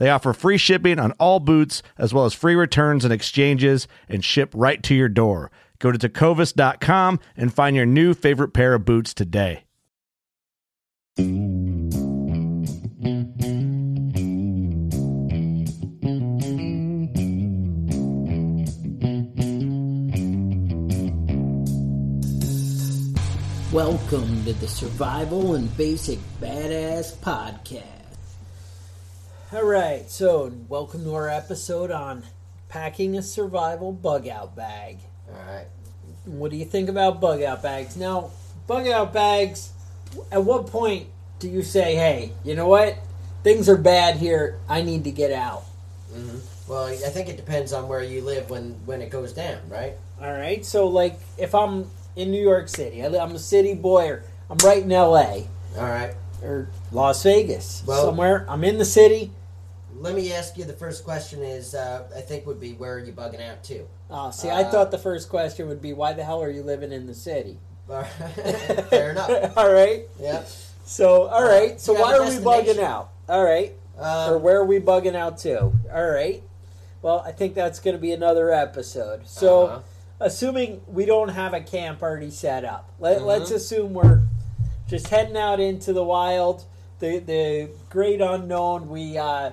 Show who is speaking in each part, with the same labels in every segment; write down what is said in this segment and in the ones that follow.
Speaker 1: They offer free shipping on all boots, as well as free returns and exchanges, and ship right to your door. Go to tecovas.com and find your new favorite pair of boots today.
Speaker 2: Welcome to the Survival and Basic Badass Podcast. All right, so welcome to our episode on packing a survival bug out bag.
Speaker 3: All right.
Speaker 2: What do you think about bug out bags? Now, bug out bags, at what point do you say, hey, you know what? Things are bad here. I need to get out.
Speaker 3: hmm Well, I think it depends on where you live when when it goes down, right?
Speaker 2: All right, so like if I'm in New York City, I'm a city boy, or I'm right in LA
Speaker 3: All right.
Speaker 2: or Las Vegas,
Speaker 3: Well-
Speaker 2: somewhere. I'm in the city.
Speaker 3: Let me ask you. The first question is, uh, I think, would be where are you bugging out to?
Speaker 2: Oh, see, I
Speaker 3: Uh,
Speaker 2: thought the first question would be, why the hell are you living in the city?
Speaker 3: Fair enough.
Speaker 2: all right.
Speaker 3: Yeah.
Speaker 2: So, all right. So, why are we bugging out? All right. or
Speaker 3: Um,
Speaker 2: where are we bugging out to? All right. Well, I think that's going to be another episode. So,
Speaker 3: Uh-huh.
Speaker 2: assuming we don't have a camp already set up, let,
Speaker 3: Mhm.
Speaker 2: let's assume we're just heading out into the wild, the the great unknown. We uh,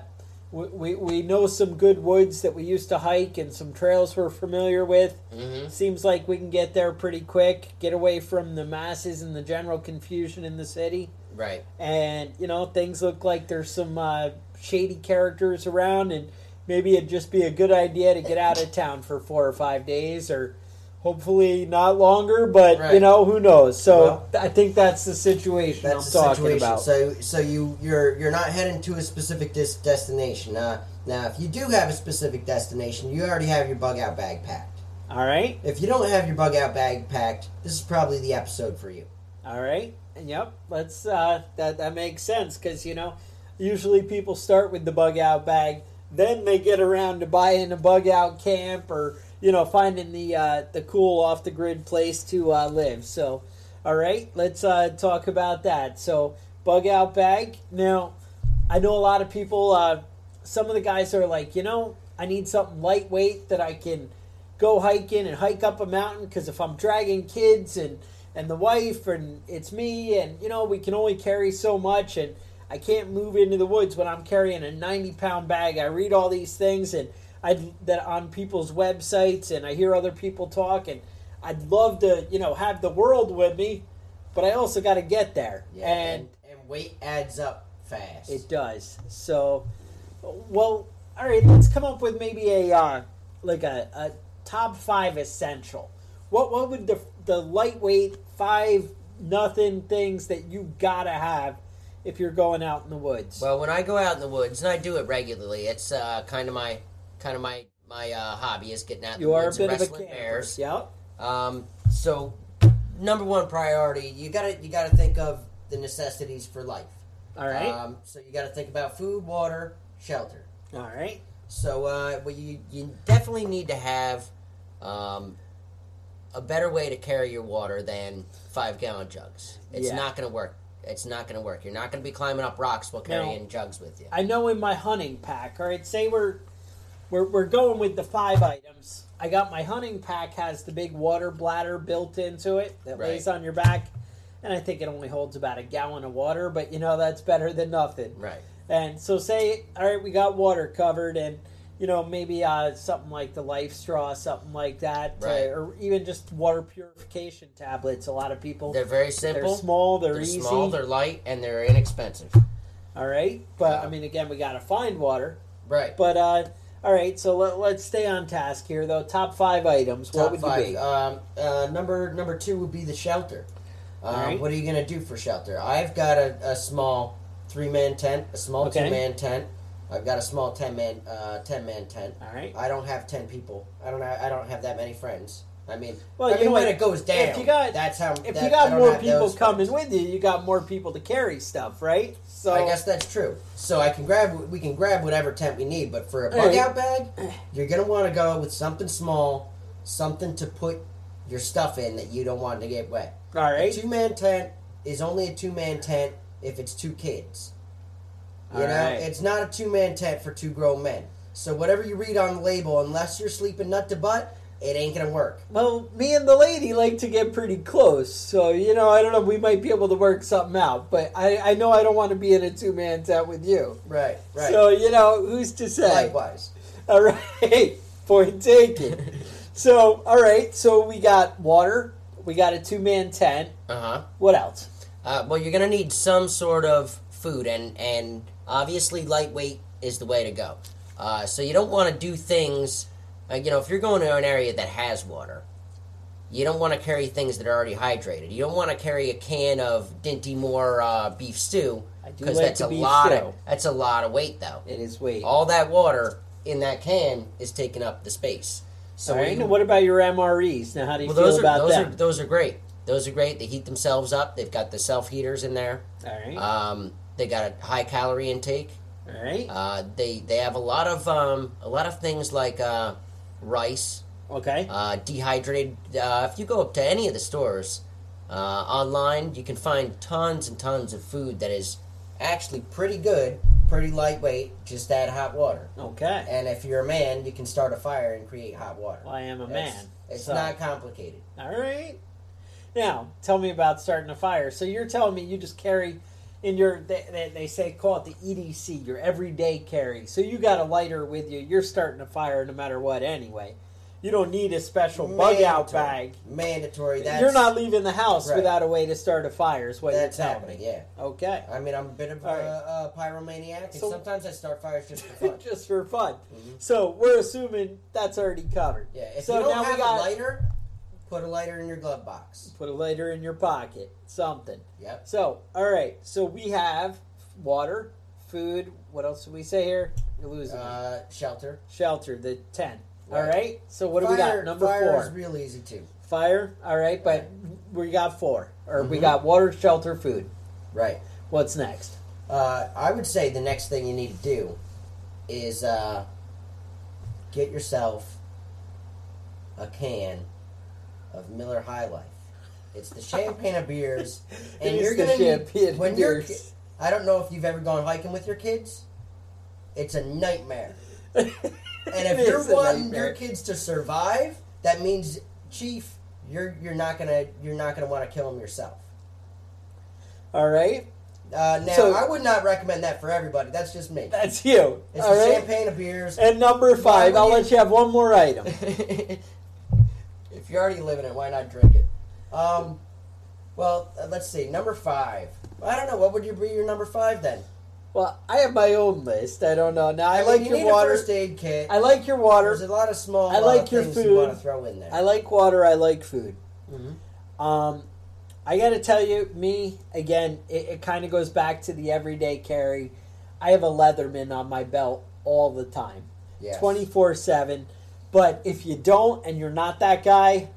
Speaker 2: we, we know some good woods that we used to hike and some trails we're familiar with.
Speaker 3: mhm.
Speaker 2: Seems like we can get there pretty quick, get away from the masses and the general confusion in the city
Speaker 3: Right.
Speaker 2: and you know things look like there's some uh, shady characters around and maybe it'd just be a good idea to get out of town for four or five days or hopefully not longer but you know who knows so
Speaker 3: Well,
Speaker 2: i think that's the situation
Speaker 3: That's
Speaker 2: i'm
Speaker 3: the
Speaker 2: talking
Speaker 3: situation.
Speaker 2: about
Speaker 3: So, so you you're you're not heading to a specific dis- destination. Uh, now, if you do have a specific destination, you already have your bug out bag packed.
Speaker 2: all right
Speaker 3: If you don't have your bug out bag packed, this is probably the episode for you.
Speaker 2: all right and yep let's uh that that makes sense because you know usually people start with the bug out bag then they get around to buying a bug out camp or you know finding the uh, the cool off the grid place to uh, live. So all right let's uh, talk about that. So bug out bag. Now i know a lot of people uh, some of the guys are like you know i need something lightweight that i can go hiking and hike up a mountain because if i'm dragging kids and and the wife and it's me and you know we can only carry so much and I can't move into the woods when I'm carrying a 90 pound bag. I read all these things and I that on people's websites and I hear other people talk and I'd love to you know have the world with me, but I also got to get there and
Speaker 3: and, and weight adds up fast.
Speaker 2: it does. So, well, all right. Let's come up with maybe a uh, like a, a top five essential. What what would the the lightweight five nothing things that you gotta have if you're going out in the woods?
Speaker 4: Well, when I go out in the woods, and I do it regularly, it's uh, kind of my kind of my my uh, hobby is getting out
Speaker 2: you
Speaker 4: the
Speaker 2: are a bit of a
Speaker 4: wrestling
Speaker 2: camper.
Speaker 4: bears.
Speaker 2: Yep.
Speaker 4: Um, so, number one priority, you gotta you gotta think of the necessities for life.
Speaker 2: All right.
Speaker 4: Um, so you gotta think about food, water, shelter.
Speaker 2: All right.
Speaker 4: So, uh, well, you you definitely need to have um, a better way to carry your water than five gallon jugs. It's
Speaker 2: Yeah.
Speaker 4: not going to work. It's not going to work. You're not going to be climbing up rocks while carrying
Speaker 2: No.
Speaker 4: jugs with you.
Speaker 2: I know in my hunting pack. All right, say we're we're we're going with the five items. I got my hunting pack has the big water bladder built into it that
Speaker 4: Right.
Speaker 2: lays on your back, and I think it only holds about a gallon of water. But you know that's better than nothing.
Speaker 4: Right.
Speaker 2: And so say, all right, we got water covered, and you know maybe uh, something like the LifeStraw, something like that, uh,
Speaker 4: Right.
Speaker 2: or even just water purification tablets. A lot of people
Speaker 4: They're very simple, they're
Speaker 2: small, they're,
Speaker 4: They're
Speaker 2: easy.
Speaker 4: small. They're light, and they're inexpensive.
Speaker 2: all right, but I mean, again, we got to find water.
Speaker 4: Right.
Speaker 2: But uh, all right, so let, let's stay on task here, though. Top five items. what
Speaker 4: Top
Speaker 2: would
Speaker 4: five.
Speaker 2: you be?
Speaker 4: Um, uh, number number two would be the shelter. Um,
Speaker 2: Alright.
Speaker 4: What are you going to do for shelter? I've got a, a small three man tent, a small
Speaker 2: Okay.
Speaker 4: two man tent. I've got a small ten man uh, ten man tent.
Speaker 2: all right.
Speaker 4: I don't have ten people. I don't. Have, I don't have that many friends. I mean,
Speaker 2: Well,
Speaker 4: I
Speaker 2: you
Speaker 4: mean
Speaker 2: know
Speaker 4: when it goes down,
Speaker 2: If you got-
Speaker 4: that's how.
Speaker 2: If
Speaker 4: that-
Speaker 2: you got more people coming with you, you got more people to carry stuff, right? So
Speaker 4: I guess that's true. So I can grab. We can grab whatever tent we need, but for a bug out bag, you're gonna want to go with something small, something to put your stuff in that you don't want to get wet.
Speaker 2: All right,
Speaker 4: two man tent is only a two man tent if it's two kids. You know,
Speaker 2: Alright.
Speaker 4: it's not a two man tent for two grown men. So whatever you read on the label, unless you're sleeping nut to butt, it ain't gonna work.
Speaker 2: Well, me and the lady like to get pretty close, so you know, I don't know. We might be able to work something out, but I, I know I don't want to be in a two man tent with you.
Speaker 4: Right, right.
Speaker 2: So you know, who's to say?
Speaker 4: Likewise.
Speaker 2: All right, point taken. so, all right, so we got water, we got a two man tent.
Speaker 4: Uh huh.
Speaker 2: What else?
Speaker 4: Uh, well, you're gonna need some sort of food, and and obviously lightweight is the way to go. Uh, so you don't want to do things, uh, you know, if you're going to an area that has water, you don't want to carry things that are already hydrated. You don't want to carry a can of Dinty Moore uh, beef stew because
Speaker 2: like
Speaker 4: that's a lot
Speaker 2: stew.
Speaker 4: of that's a lot of weight though.
Speaker 2: It is weight.
Speaker 4: All that water in that can is taking up the space. So
Speaker 2: all right,
Speaker 4: you-
Speaker 2: what about your MREs? Now, how do you
Speaker 4: well,
Speaker 2: feel
Speaker 4: those are
Speaker 2: about
Speaker 4: those
Speaker 2: them?
Speaker 4: are those are great. Those are great. They heat themselves up. They've got the self heaters in there.
Speaker 2: all right,
Speaker 4: Um, they got a high calorie intake.
Speaker 2: all right,
Speaker 4: Uh, they they have a lot of um, a lot of things like uh, rice,
Speaker 2: okay.
Speaker 4: uh, dehydrated. Uh, if you go up to any of the stores uh, online, you can find tons and tons of food that is actually pretty good, pretty lightweight. Just add hot water.
Speaker 2: Okay.
Speaker 4: And if you're a man, you can start a fire and create hot water.
Speaker 2: Well, I am a
Speaker 4: It's-
Speaker 2: man.
Speaker 4: It's
Speaker 2: so-
Speaker 4: not complicated.
Speaker 2: All right. Now, tell me about starting a fire. So you're telling me you just carry in your they, they, say call it the EDC, your everyday carry. So you got a lighter with you. You're starting a fire no matter what anyway. You don't need a special bug out bag.
Speaker 4: Mandatory. That's,
Speaker 2: you're not leaving the house
Speaker 4: Right.
Speaker 2: without a way to start a fire. Is what
Speaker 4: That's
Speaker 2: you're telling
Speaker 4: happening.
Speaker 2: me.
Speaker 4: Yeah.
Speaker 2: Okay.
Speaker 4: I mean, I'm a bit of
Speaker 2: right.
Speaker 4: a, a pyromaniac, and
Speaker 2: So-
Speaker 4: sometimes I start fires just for fun.
Speaker 2: just for fun.
Speaker 4: Mhm.
Speaker 2: So we're assuming that's already covered.
Speaker 4: Yeah, if
Speaker 2: so
Speaker 4: you don't
Speaker 2: now
Speaker 4: have
Speaker 2: we got
Speaker 4: a lighter, put a lighter in your glove box.
Speaker 2: put a lighter in your pocket. Something.
Speaker 4: Yep.
Speaker 2: So, all right. So we have water, food. What else did we say here? You're losing me.
Speaker 4: Uh, shelter.
Speaker 2: Shelter, the tent. All
Speaker 4: Right.
Speaker 2: right. So what do we got? Number
Speaker 4: fire
Speaker 2: four.
Speaker 4: is real easy too.
Speaker 2: Fire. All right, but we got four. Or we
Speaker 4: Mhm.
Speaker 2: got water, shelter, food.
Speaker 4: Right.
Speaker 2: What's next?
Speaker 4: Uh, I would say the next thing you need to do is uh, get yourself a can of Miller High Life. It's the champagne of beers, and
Speaker 2: It is
Speaker 4: you're
Speaker 2: the
Speaker 4: gonna
Speaker 2: champagne
Speaker 4: need
Speaker 2: of
Speaker 4: when you're.
Speaker 2: beers.
Speaker 4: I don't know if you've ever gone hiking with your kids. It's a nightmare. And if you're wanting your kids to survive, that means, Chief, you're you're not gonna you're not gonna want to kill them yourself.
Speaker 2: All right.
Speaker 4: Uh, now,
Speaker 2: So-
Speaker 4: I would not recommend that for everybody. That's just me.
Speaker 2: That's you.
Speaker 4: It's
Speaker 2: all
Speaker 4: the
Speaker 2: right.
Speaker 4: champagne of beers.
Speaker 2: And number five, I'll let
Speaker 4: you
Speaker 2: have one more item.
Speaker 4: if you're already living it, why not drink it? Um, well, uh, let's see. Number five. I don't know. What would you be your number five then?
Speaker 2: Well, I have my own list. I don't know. Now I,
Speaker 3: I mean,
Speaker 2: like
Speaker 3: you
Speaker 2: your
Speaker 3: need
Speaker 2: water.
Speaker 3: a first aid kit.
Speaker 2: I like your water.
Speaker 3: There's a lot of small.
Speaker 2: I like
Speaker 3: uh,
Speaker 2: your food.
Speaker 3: You want to throw in there.
Speaker 2: I like water. I like food.
Speaker 3: Mhm.
Speaker 2: Um, I got to tell you, me again. It, it kind of goes back to the everyday carry. I have a Leatherman on my belt all the time, twenty four seven. But if you don't, and you're not that guy,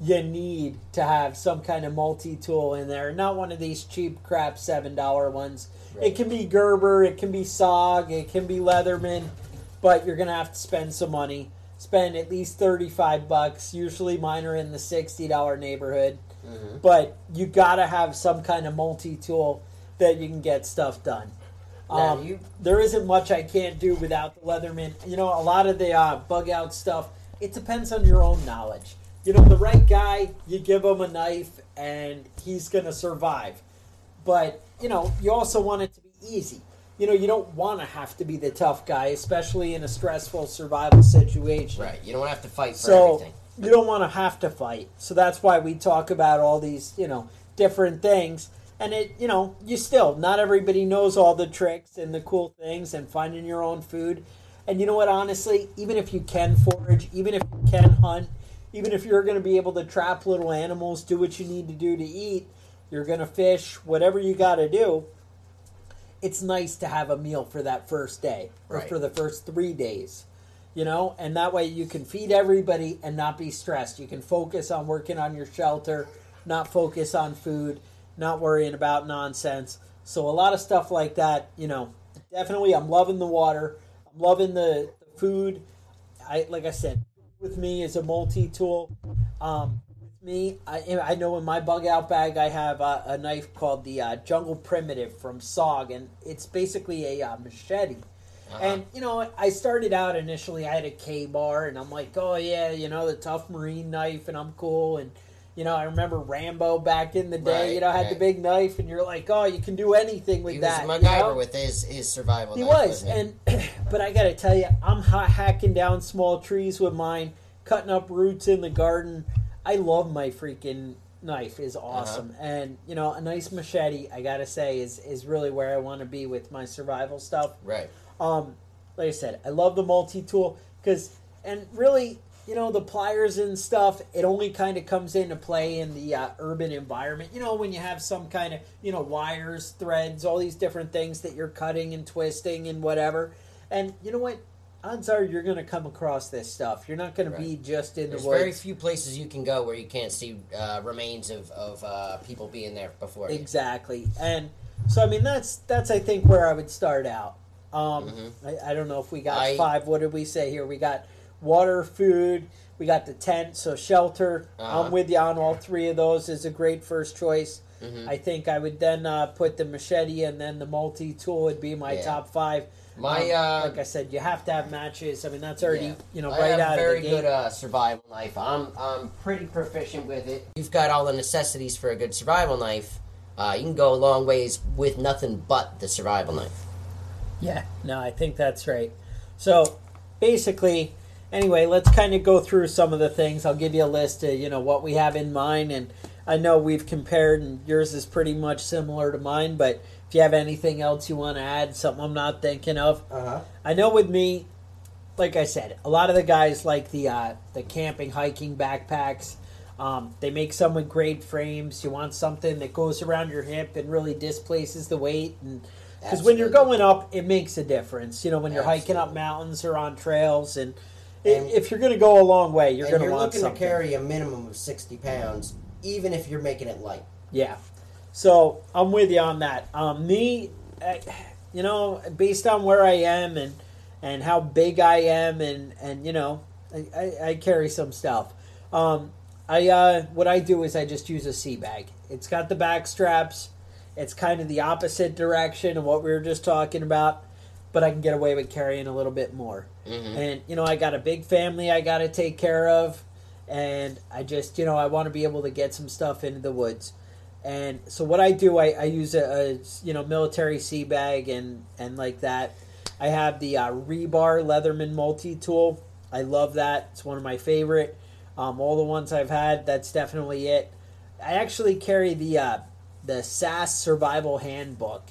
Speaker 2: you need to have some kind of multi tool in there. Not one of these cheap crap seven dollar ones.
Speaker 3: Right.
Speaker 2: It can be Gerber, it can be Sog, it can be Leatherman, but you're gonna have to spend some money. Spend at least thirty five bucks. Usually mine are in the sixty dollar neighborhood.
Speaker 3: Mhm.
Speaker 2: But you gotta have some kind of multi tool that you can get stuff done. Um,
Speaker 3: you-
Speaker 2: there isn't much I can't do without the Leatherman. You know, a lot of the uh, bug out stuff. It depends on your own knowledge. You know, the right guy, you give him a knife and he's gonna survive. But you know, you also want it to be easy. You know, you don't want to have to be the tough guy, especially in a stressful survival situation.
Speaker 4: Right. You don't have to fight for
Speaker 2: So
Speaker 4: everything.
Speaker 2: you don't want to have to fight. So that's why we talk about all these, you know, different things. And it, you know, you still not everybody knows all the tricks and the cool things and finding your own food. And you know what? Honestly, even if you can forage, even if you can hunt, even if you're going to be able to trap little animals, do what you need to do to eat, you're going to fish, whatever you got to do. It's nice to have a meal for that first day or
Speaker 4: Right.
Speaker 2: for the first three days you know and that way you can feed everybody and not be stressed you can focus on working on your shelter not focus on food not worrying about nonsense so a lot of stuff like that you know definitely i'm loving the water i'm loving the, the food i like i said with me is a multi-tool um, with me I, I know in my bug out bag i have a, a knife called the uh, jungle primitive from sog and it's basically a uh, machete
Speaker 4: Uh-huh.
Speaker 2: and you know, I started out initially. I had a Ka-Bar, and I'm like, oh yeah, you know, the tough marine knife, and I'm cool. And you know, I remember Rambo back in the day.
Speaker 4: Right,
Speaker 2: you know, had the big knife, and you're like, oh, you can do anything with
Speaker 4: he
Speaker 2: that.
Speaker 4: was
Speaker 2: you
Speaker 4: MacGyver
Speaker 2: know?
Speaker 4: with his his survival.
Speaker 2: He
Speaker 4: knife,
Speaker 2: was, and but I got to tell you, I'm ha- hacking down small trees with mine, cutting up roots in the garden. I love my freaking knife; is
Speaker 4: Uh-huh.
Speaker 2: awesome, and you know, a nice machete. I gotta say, is is really where I want to be with my survival stuff.
Speaker 4: right.
Speaker 2: Um, like I said, I love the multi tool because, and really, you know, the pliers and stuff. It only kind of comes into play in the uh, urban environment. You know, when you have some kind of you know wires, threads, all these different things that you're cutting and twisting and whatever. And you know what? Odds are you're going to come across this stuff. You're not going to be just in
Speaker 4: There's
Speaker 2: the woods.
Speaker 4: very few places you can go where you can't see uh, remains of of uh, people being there before. you.
Speaker 2: Exactly, and so I mean that's that's I think where I would start out. Um,
Speaker 4: Mhm.
Speaker 2: I, I don't know if we got
Speaker 4: I-
Speaker 2: five. What did we say here? We got water, food. We got the tent, so shelter.
Speaker 4: Uh-huh.
Speaker 2: I'm with you on all three of those. Is a great first choice.
Speaker 4: Mhm.
Speaker 2: I think I would then uh, put the machete and then the multi tool would be my
Speaker 4: Yeah.
Speaker 2: top five.
Speaker 4: My
Speaker 2: Um,
Speaker 4: uh,
Speaker 2: like I said, you have to have matches. I mean that's already
Speaker 4: Yeah.
Speaker 2: you know
Speaker 4: I
Speaker 2: right
Speaker 4: have
Speaker 2: out
Speaker 4: very
Speaker 2: of the gate.
Speaker 4: good uh, survival knife. I'm I'm pretty proficient with it. You've got all the necessities for a good survival knife. Uh, you can go a long ways with nothing but the survival knife.
Speaker 2: Yeah, no, I think that's right. So basically, anyway, let's kind of go through some of the things. I'll give you a list of you know what we have in mind, and I know we've compared, and yours is pretty much similar to mine. But if you have anything else you want to add, something I'm not thinking of,
Speaker 3: Uh huh.
Speaker 2: I know with me, like I said, a lot of the guys like the uh, the camping hiking backpacks. Um, they make some with great frames. You want something that goes around your hip and really displaces the weight, and because when you're going up, it makes a difference. You know, when you're hiking up mountains or on trails, and,
Speaker 3: And-
Speaker 2: if you're going to go a long way, you're going to
Speaker 3: you're
Speaker 2: want
Speaker 3: looking
Speaker 2: something.
Speaker 3: to carry a minimum of 60 pounds, even if you're making it light.
Speaker 2: Yeah. So I'm with you on that. Um, me, I, you know, based on where I am and and how big I am, and and you know, I, I, I carry some stuff. Um, I uh, what I do is I just use a sea bag. It's got the back straps. It's kind of the opposite direction of what we were just talking about, but I can get away with carrying a little bit more.
Speaker 4: Mhm.
Speaker 2: And you know, I got a big family I got to take care of, and I just you know I want to be able to get some stuff into the woods. And so what I do, I, I use a, a you know military sea bag and and like that. I have the uh, Rebar Leatherman multi tool. I love that. It's one of my favorite. Um, all the ones I've had, that's definitely it. I actually carry the uh, the SAS Survival Handbook,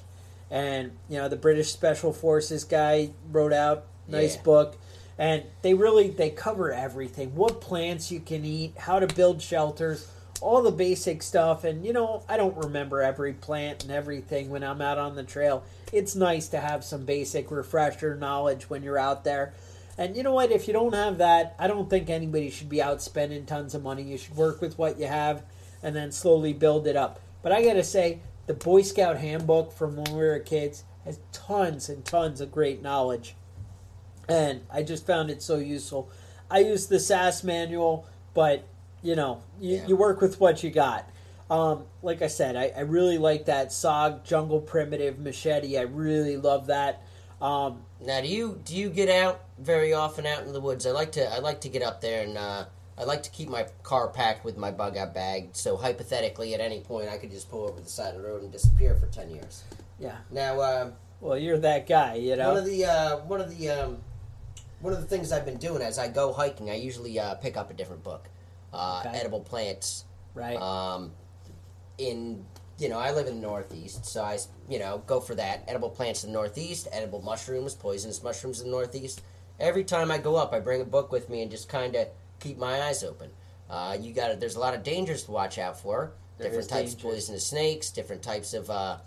Speaker 2: and you know the British Special Forces guy wrote out nice
Speaker 4: Yeah.
Speaker 2: book, and they really they cover everything: what plants you can eat, how to build shelters, all the basic stuff. And you know, I don't remember every plant and everything when I'm out on the trail. It's nice to have some basic refresher knowledge when you're out there. And you know what? If you don't have that, I don't think anybody should be out spending tons of money. You should work with what you have and then slowly build it up. But I gotta say, the Boy Scout handbook from when we were kids has tons and tons of great knowledge. And I just found it so useful. I use the SAS manual, but you know, you,
Speaker 4: Yeah.
Speaker 2: you work with what you got. Um, like I said, I, I really like that SOG Jungle Primitive Machete. I really love that. Um,
Speaker 4: Now, do you do you get out very often out in the woods? I like to I like to get up there and uh, I like to keep my car packed with my bug out bag. So hypothetically, at any point, I could just pull over the side of the road and disappear for ten years.
Speaker 2: yeah.
Speaker 4: Now, uh,
Speaker 2: Well, you're that guy, you know.
Speaker 4: one of the uh, one of the um, one of the things I've been doing as I go hiking, I usually uh, pick up a different book, uh,
Speaker 2: Okay.
Speaker 4: edible plants.
Speaker 2: right.
Speaker 4: Um, in you know, I live in the Northeast, so I you know go for that. Edible plants in the Northeast, edible mushrooms, poisonous mushrooms in the Northeast. Every time I go up, I bring a book with me and just kind of keep my eyes open. Uh, you got There's a lot of dangers to watch out for.
Speaker 2: There
Speaker 4: different types of poisonous snakes, different types of uh,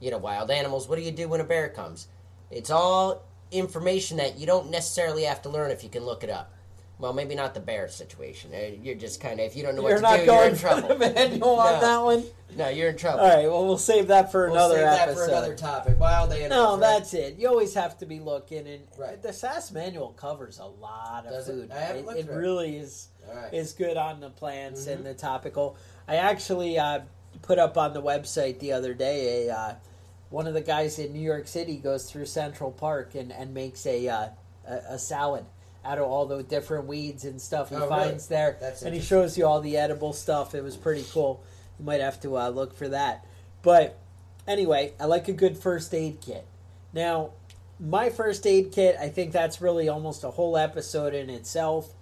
Speaker 4: you know wild animals. What do you do when a bear comes? It's all information that you don't necessarily have to learn if you can look it up. Well, maybe not the bear situation. Uh, You're just kind of if you don't know what
Speaker 2: you're
Speaker 4: to do, you're
Speaker 2: going
Speaker 4: in trouble.
Speaker 2: the manual on
Speaker 4: No.
Speaker 2: that one.
Speaker 4: No, you're in trouble.
Speaker 2: All right. Well, we'll save that for
Speaker 4: We'll
Speaker 2: another
Speaker 4: save that
Speaker 2: episode.
Speaker 4: for another topic. Wild animals.
Speaker 2: no,
Speaker 4: right?
Speaker 2: that's it. You always have to be looking, and
Speaker 4: Right.
Speaker 2: the SAS manual covers a lot of
Speaker 4: Does it?
Speaker 2: food.
Speaker 4: I haven't
Speaker 2: it it
Speaker 4: it.
Speaker 2: really is
Speaker 4: right.
Speaker 2: is good on the plants
Speaker 4: Mhm.
Speaker 2: and the topical. I actually uh, put up on the website the other day a uh, one of the guys in New York City goes through Central Park and and makes a uh, a, a salad out of all the different weeds and stuff he
Speaker 4: Oh, really?
Speaker 2: finds there,
Speaker 4: That's
Speaker 2: and he shows you all the edible stuff. It was pretty cool. You might have to uh, look for that. But anyway, I like a good first aid kit. Now, my first aid kit, I think that's really almost a whole episode in itself.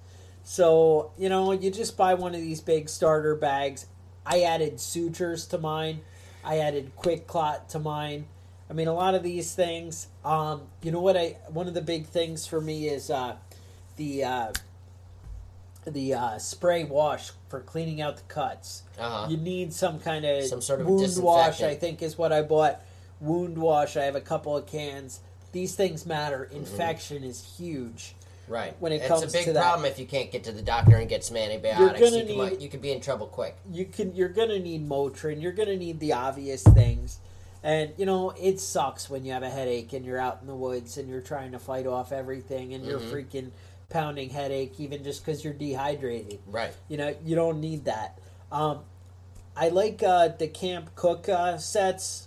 Speaker 2: So, you know, you just buy one of these big starter bags. I added sutures to mine. I added QuikClot to mine. I mean, a lot of these things. Um, you know what? I one of the big things for me is uh, the uh, the uh, spray wash for cleaning out the cuts.
Speaker 4: Uh-huh.
Speaker 2: You need some kind of
Speaker 4: Some sort of
Speaker 2: wound wash. I think is what I bought. Wound wash. I have a couple of cans. These things matter.
Speaker 4: Mm-hmm.
Speaker 2: Infection is huge.
Speaker 4: Right.
Speaker 2: when it
Speaker 4: it's
Speaker 2: comes
Speaker 4: a big
Speaker 2: to that.
Speaker 4: problem if you can't get to the doctor and get some antibiotics.
Speaker 2: gonna
Speaker 4: you, can, you could be in trouble quick.
Speaker 2: you can you're gonna need Motrin. You're gonna need the obvious things, and you know it sucks when you have a headache and you're out in the woods and you're trying to fight off everything and you're
Speaker 4: Mhm.
Speaker 2: freaking pounding headache even just because you're dehydrated.
Speaker 4: Right.
Speaker 2: You know you don't need that. Um, I like uh, the Camp Cook uh, sets.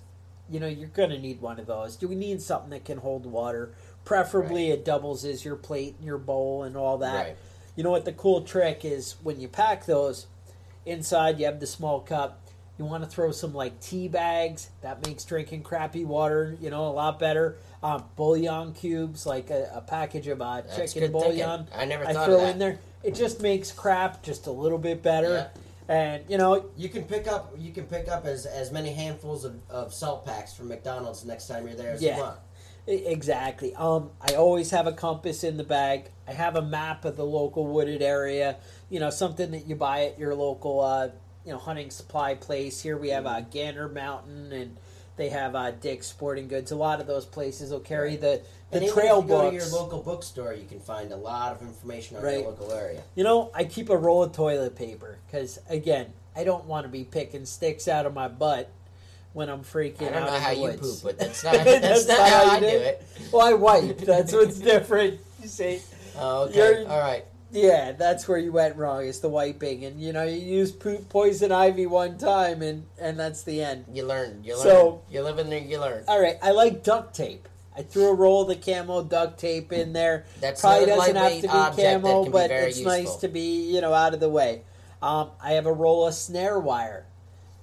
Speaker 2: You know you're gonna need one of those. Do we need something that can hold water? Preferably it doubles as your plate and your bowl and all that.
Speaker 4: Right.
Speaker 2: You know what the cool trick is when you pack those inside you have the small cup. You want to throw some like tea bags. That makes drinking crappy water, you know, a lot better. Um, bouillon cubes, like a, a package of uh, chicken
Speaker 4: good thinking.
Speaker 2: bouillon.
Speaker 4: I never
Speaker 2: I
Speaker 4: thought
Speaker 2: throw
Speaker 4: of that.
Speaker 2: in there. It just makes crap just a little bit better. And you know,
Speaker 4: You can pick up. You can pick up as, as many handfuls of, of salt packs from McDonald's next time you're there as
Speaker 2: Yeah.
Speaker 4: you want.
Speaker 2: Exactly. Um, I always have a compass in the bag. I have a map of the local wooded area. You know, something that you buy at your local, uh, you know, hunting supply place. Here we have uh, Gander Mountain, and they have uh, Dick's Sporting Goods. A lot of those places will carry the the
Speaker 4: And even
Speaker 2: trail
Speaker 4: if you go to your local bookstore, you can find a lot of information on
Speaker 2: Right.
Speaker 4: your local area.
Speaker 2: You know, I keep a roll of toilet paper because, again, I don't want to be picking sticks out of my butt when I'm freaking
Speaker 4: I don't
Speaker 2: out
Speaker 4: know
Speaker 2: in
Speaker 4: how
Speaker 2: the
Speaker 4: you
Speaker 2: woods.
Speaker 4: poop, but that's not that's, not, how, I do it.
Speaker 2: Well, I wipe. That's what's different. You see?
Speaker 4: Oh, okay.
Speaker 2: You're-
Speaker 4: All right.
Speaker 2: Yeah, that's where you went wrong. Is the wiping, and you know you use po- poison ivy one time, and and that's the end.
Speaker 4: You learn. You learn.
Speaker 2: So-
Speaker 4: you live in there. You learn.
Speaker 2: All right, I like duct tape. I threw a roll of the camo duct tape in there.
Speaker 4: That's
Speaker 2: Probably doesn't have to be camo,
Speaker 4: be
Speaker 2: but it's nice to be you know out of the way. Um, I have a roll of snare wire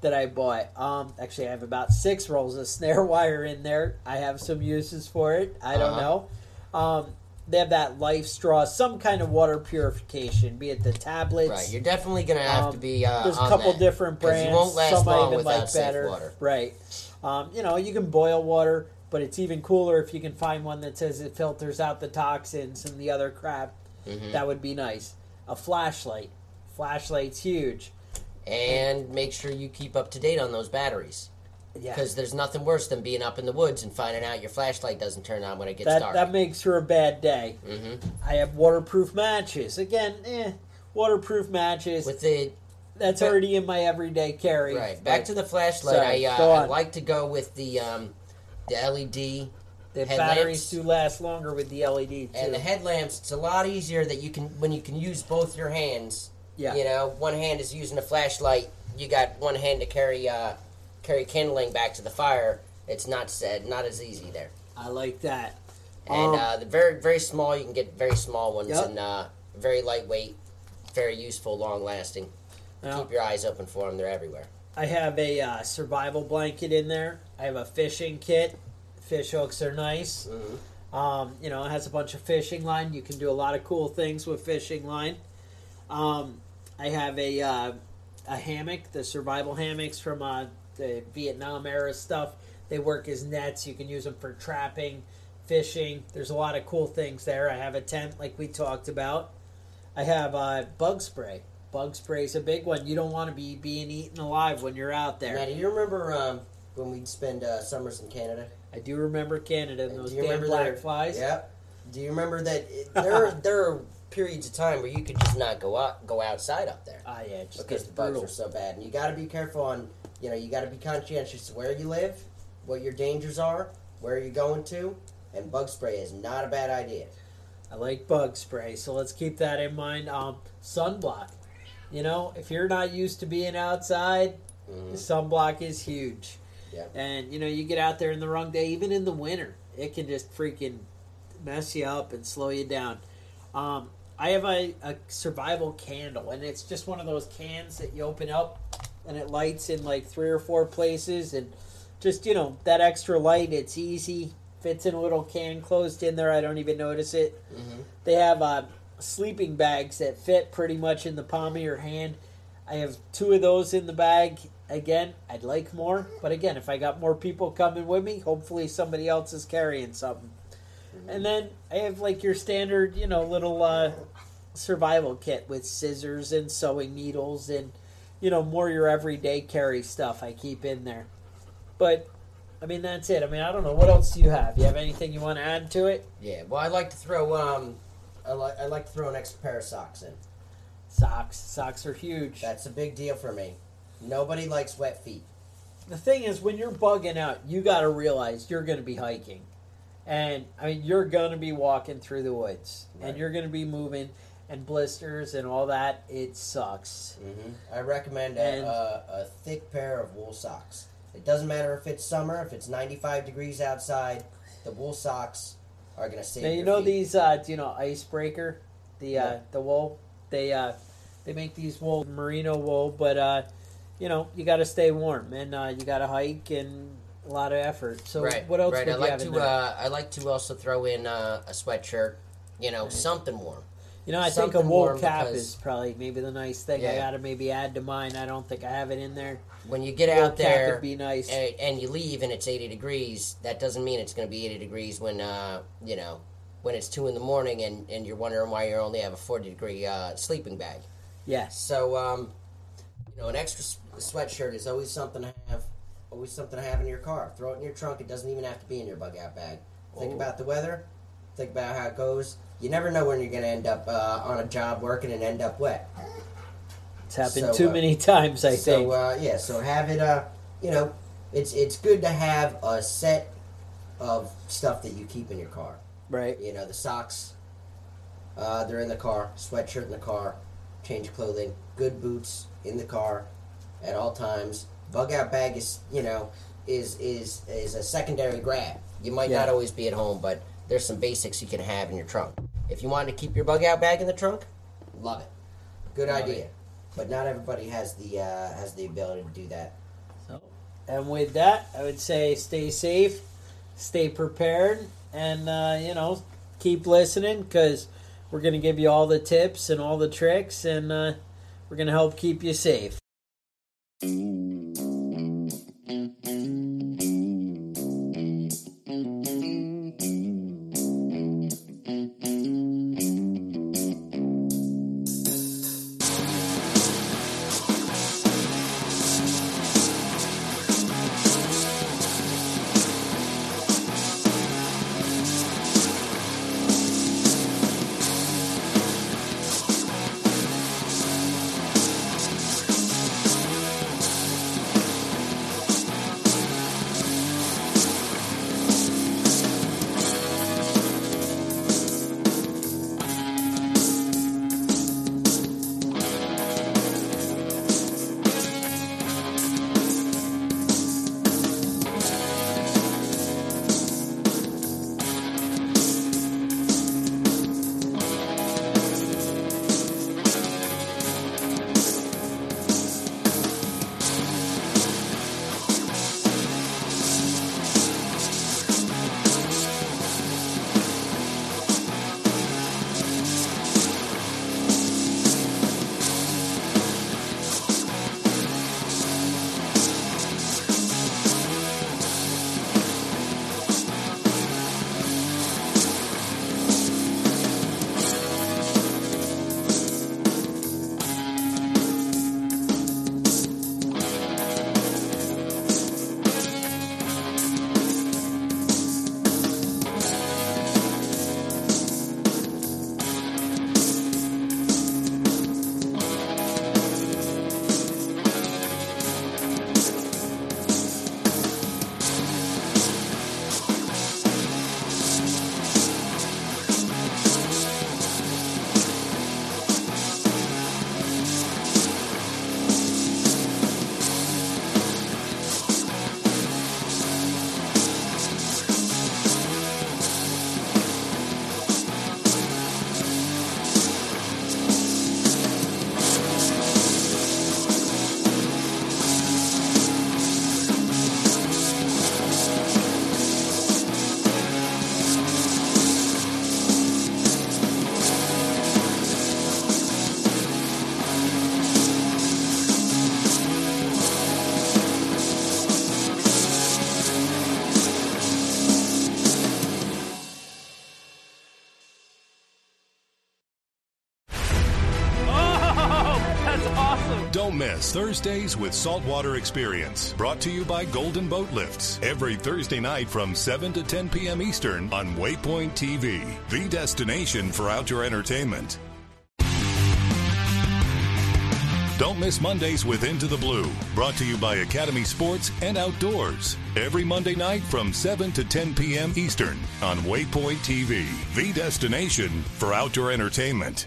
Speaker 2: that I bought. Um, actually, I have about six rolls of snare wire in there. I have some uses for it. I don't
Speaker 4: Uh-huh.
Speaker 2: know. Um, they have that LifeStraw, some kind of water purification, be it the tablets.
Speaker 4: Right, you're definitely gonna have to
Speaker 2: Um,
Speaker 4: be. Uh,
Speaker 2: There's a couple
Speaker 4: that,
Speaker 2: different brands.
Speaker 4: You won't last
Speaker 2: Some I
Speaker 4: long
Speaker 2: even
Speaker 4: without
Speaker 2: like
Speaker 4: safe
Speaker 2: better.
Speaker 4: water.
Speaker 2: Right. Um, you know, you can boil water, but it's even cooler if you can find one that says it filters out the toxins and the other crap.
Speaker 4: Mhm.
Speaker 2: That would be nice. A flashlight. Flashlight's huge.
Speaker 4: And make sure you keep up to date on those batteries.
Speaker 2: Yeah.
Speaker 4: Because there's nothing worse than being up in the woods and finding out your flashlight doesn't turn on when it gets
Speaker 2: That
Speaker 4: dark.
Speaker 2: that makes for a bad day.
Speaker 4: hmm
Speaker 2: I have waterproof matches. Again, eh, waterproof matches.
Speaker 4: With the
Speaker 2: That's
Speaker 4: But-
Speaker 2: already in my everyday carry.
Speaker 4: right back to the flashlight,
Speaker 2: Sorry,
Speaker 4: I, uh, I like to go with the um, the LED
Speaker 2: the
Speaker 4: headlamps.
Speaker 2: batteries do last longer with the LED too.
Speaker 4: and the headlamps. It's a lot easier that you can when you can use both your hands.
Speaker 2: yeah.
Speaker 4: You know, one hand is using a flashlight. You got one hand to carry uh, carry kindling back to the fire. It's not said not as easy there.
Speaker 2: I like that.
Speaker 4: And
Speaker 2: Um,
Speaker 4: uh, the very very small, you can get very small ones
Speaker 2: Yep.
Speaker 4: and uh, very lightweight, very useful, long lasting.
Speaker 2: Now,
Speaker 4: Keep your eyes open for them; they're everywhere.
Speaker 2: I have a uh, survival blanket in there. I have a fishing kit. Fish hooks are nice.
Speaker 4: Mhm.
Speaker 2: Um, you know, it has a bunch of fishing line. You can do a lot of cool things with fishing line. Um, I have a uh, a hammock, the survival hammocks from uh, the Vietnam era stuff. They work as nets. You can use them for trapping, fishing. There's a lot of cool things there. I have a tent, like we talked about. I have uh, bug spray. Bug spray is a big one. You don't want to be being eaten alive when you're out there.
Speaker 4: Now, do you remember um, when we'd spend uh, summers in Canada?
Speaker 2: I do remember Canada and those
Speaker 4: do you
Speaker 2: damn black flies.
Speaker 4: Yep. Do you remember that it, there are, there are periods of time where you could just not go out go outside up there
Speaker 2: Ah, yeah, just
Speaker 4: because the bugs
Speaker 2: brutal.
Speaker 4: are so bad, and you got to be careful on you know you got to be conscientious where you live, what your dangers are, where you're going to, and bug spray is not a bad idea.
Speaker 2: I like bug spray, so let's keep that in mind. Um, sunblock. You know, if you're not used to being outside,
Speaker 4: Mhm.
Speaker 2: sunblock is huge.
Speaker 4: Yeah.
Speaker 2: And you know, you get out there in the wrong day, even in the winter, it can just freaking mess you up and slow you down. Um, I have a, a survival candle, and it's just one of those cans that you open up and it lights in like three or four places, and just you know that extra light. It's easy, fits in a little can closed in there. I don't even notice it.
Speaker 4: Mm-hmm.
Speaker 2: They have uh, sleeping bags that fit pretty much in the palm of your hand. I have two of those in the bag. Again, I'd like more, but again, if I got more people coming with me, hopefully somebody else is carrying something. And then I have like your standard, you know, little uh, survival kit with scissors and sewing needles and, you know, more your everyday carry stuff I keep in there. But, I mean, that's it. I mean, I don't know. What else do you have? You have anything you want to add to it?
Speaker 4: Yeah. Well, I like to throw um, I like I like to throw an extra pair of socks in.
Speaker 2: Socks. Socks are huge.
Speaker 4: That's a big deal for me. Nobody likes wet feet.
Speaker 2: the thing is when you're bugging out you got to realize you're going to be hiking and i mean you're going to be walking through the woods
Speaker 4: Right.
Speaker 2: and you're going to be moving and blisters and all that it sucks
Speaker 4: Mm-hmm. I recommend a, a, a thick pair of wool socks. It doesn't matter if it's summer, if it's 95 degrees outside, the wool socks are going to save
Speaker 2: now you know
Speaker 4: feet.
Speaker 2: these, uh, you know icebreaker the uh the wool they uh they make these wool merino wool but uh you know you got to stay warm and uh you got to hike and a lot of effort so
Speaker 4: right,
Speaker 2: what else
Speaker 4: right. I
Speaker 2: you
Speaker 4: like to uh, I like to also throw in uh, a sweatshirt, you know, something warm.
Speaker 2: You know, I think a wool
Speaker 4: warm
Speaker 2: cap
Speaker 4: because-
Speaker 2: is probably maybe the nice thing. I gotta maybe add to mine. I don't think I have it in there.
Speaker 4: When you get
Speaker 2: wool
Speaker 4: out there
Speaker 2: would be nice.
Speaker 4: and, and you leave and it's 80 degrees, that doesn't mean it's going to be 80 degrees when uh, you know when it's two in the morning and, and you're wondering why you only have a 40 degree uh, sleeping bag.
Speaker 2: yes.
Speaker 4: So, um, you know, an extra s- sweatshirt is always something to have. Always something to have in your car. Throw it in your trunk. It doesn't even have to be in your bug out bag. Think
Speaker 2: Oh.
Speaker 4: about the weather. Think about how it goes. You never know when you're going to end up uh, on a job working and end up wet.
Speaker 2: It's happened
Speaker 4: So,
Speaker 2: too
Speaker 4: uh,
Speaker 2: many times, I think.
Speaker 4: So uh, yeah, so have it. Uh, you know, it's it's good to have a set of stuff that you keep in your car.
Speaker 2: right.
Speaker 4: You know, the socks. Uh, they're in the car. Sweatshirt in the car. Change of clothing. Good boots in the car at all times. Bug out bag is you know is is is a secondary grab. You might
Speaker 2: Yeah.
Speaker 4: not always be at home, but there's some basics you can have in your trunk. If you wanted to keep your bug out bag in the trunk, love it. Good
Speaker 2: Love
Speaker 4: idea. But not everybody has the uh, has the ability to do that.
Speaker 2: So, and with that, I would say stay safe, stay prepared, and uh, you know, keep listening because we're going to give you all the tips and all the tricks, and uh, we're going to help keep you safe.
Speaker 5: Thursdays with Saltwater Experience, brought to you by Golden Boat Lifts. Every Thursday night from 7 to 10 p.m. Eastern on Waypoint TV, the destination for outdoor entertainment. Don't miss Mondays with Into the Blue, brought to you by Academy Sports and Outdoors. Every Monday night from 7 to 10 p.m. Eastern on Waypoint TV, the destination for outdoor entertainment.